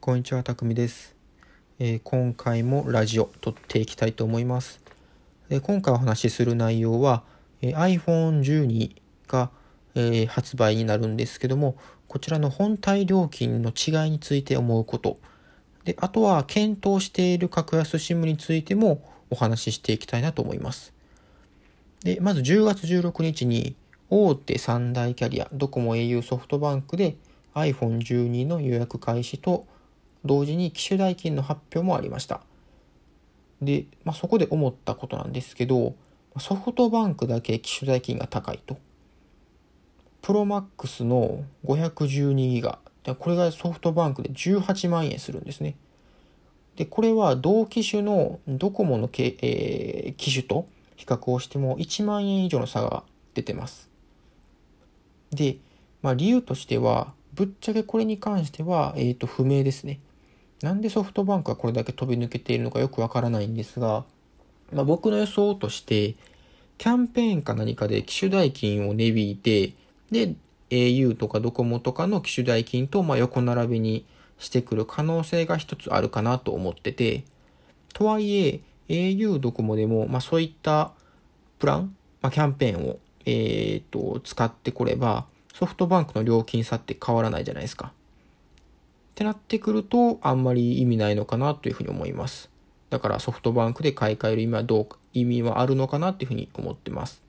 こんにちは、たくみです、えー今回もラジオ撮っていきたいと思います。で今回お話しする内容は、えー iPhone12 が、えー発売になるんですけども、こちらの本体料金の違いについて思うこと、であとは検討している格安 SIM についてもお話ししていきたいなと思います。で、まず10月16日に大手三大キャリア、ドコモ au ソフトバンクで iPhone12 の予約開始と同時に機種代金の発表もありました。で、まあ、そこで思ったことなんですけど、ソフトバンクだけ機種代金が高いと。プロマックスの512ギガ、これがソフトバンクで18万円するんですね。で、これは同機種のドコモの、えー機種と比較をしても1万円以上の差が出てます。で、まあ、理由としては、ぶっちゃけこれに関しては、えー、と不明ですね。なんでソフトバンクがこれだけ飛び抜けているのかよくわからないんですが、まあ、僕の予想として、キャンペーンか何かで機種代金を値引いて、で、au とかドコモとかの機種代金とまあ横並びにしてくる可能性が一つあるかなと思ってて、とはいえ、au ドコモでも、まあ、そういったプラン、まあ、キャンペーンを、えー、と使ってこれば、ソフトバンクの料金差って変わらないじゃないですか。ってなってくると、あんまり意味ないのかなというふうに思います。だからソフトバンクで買い替える意味はどう、意味はあるのかなというふうに思ってます。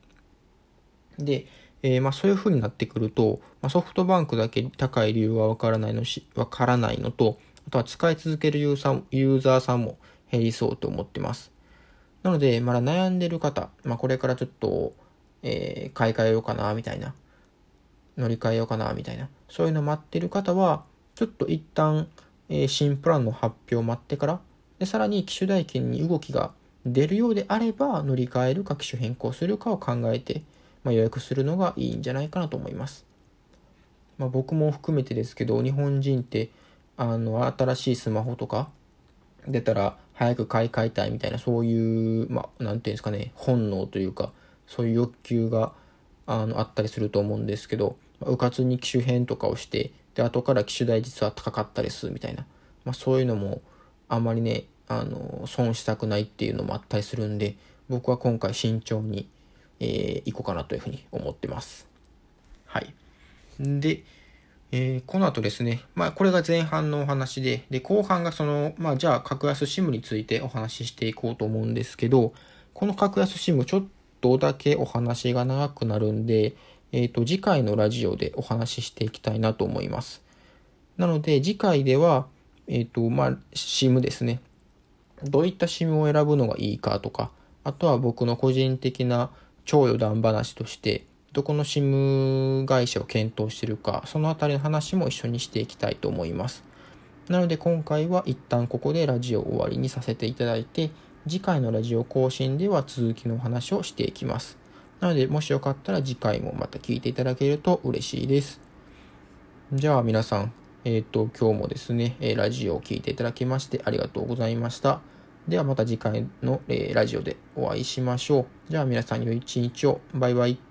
で、えーまあそういうふうになってくると、まあ、ソフトバンクだけ高い理由はわからないのし、わからないのと、あとは使い続けるユーザーユーザーさんも減りそうと思ってます。なので、まだ悩んでる方、まあこれからちょっと、えー買い替えようかな、みたいな。乗り換えようかな、みたいな。そういうの待ってる方は、ちょっと一旦、えー新プランの発表を待ってから、で、さらに機種代金に動きが出るようであれば、乗り換えるか機種変更するかを考えて、まあ、予約するのがいいんじゃないかなと思います。まあ、僕も含めてですけど、日本人って、あの、新しいスマホとか出たら早く買い替えたいみたいな、そういう、まあ、なんていうんですかね、本能というか、そういう欲求があのあったりすると思うんですけど、まあ、うかつに機種変とかをして、で、後から機種代実は高かったですみたいな、まあ、そういうのもあまりね、あの、損したくないっていうのもあったりするんで、僕は今回慎重に、えー、行こうかなというふうに思ってます。はい。で、えーこの後ですね、まあ、これが前半のお話で、で、後半がその、まあ、じゃあ、格安 SIM についてお話ししていこうと思うんですけど、この格安 SIM ちょっとだけお話が長くなるんで、えっ、と、次回のラジオでお話ししていきたいなと思います。なので、次回では、えっ、と、まあ、SIM ですね。どういった SIM を選ぶのがいいかとか、あとは僕の個人的な超余談話として、どこの SIM 会社を検討しているか、そのあたりの話も一緒にしていきたいと思います。なので今回は一旦ここでラジオ終わりにさせていただいて、次回のラジオ更新では続きのお話をしていきます。なのでもしよかったら次回もまた聞いていただけると嬉しいです。じゃあ皆さん、えっ、と、今日もですね、えーラジオを聴いていただきましてありがとうございました。ではまた次回の、えーラジオでお会いしましょう。じゃあ皆さん良い一日を。バイバイ。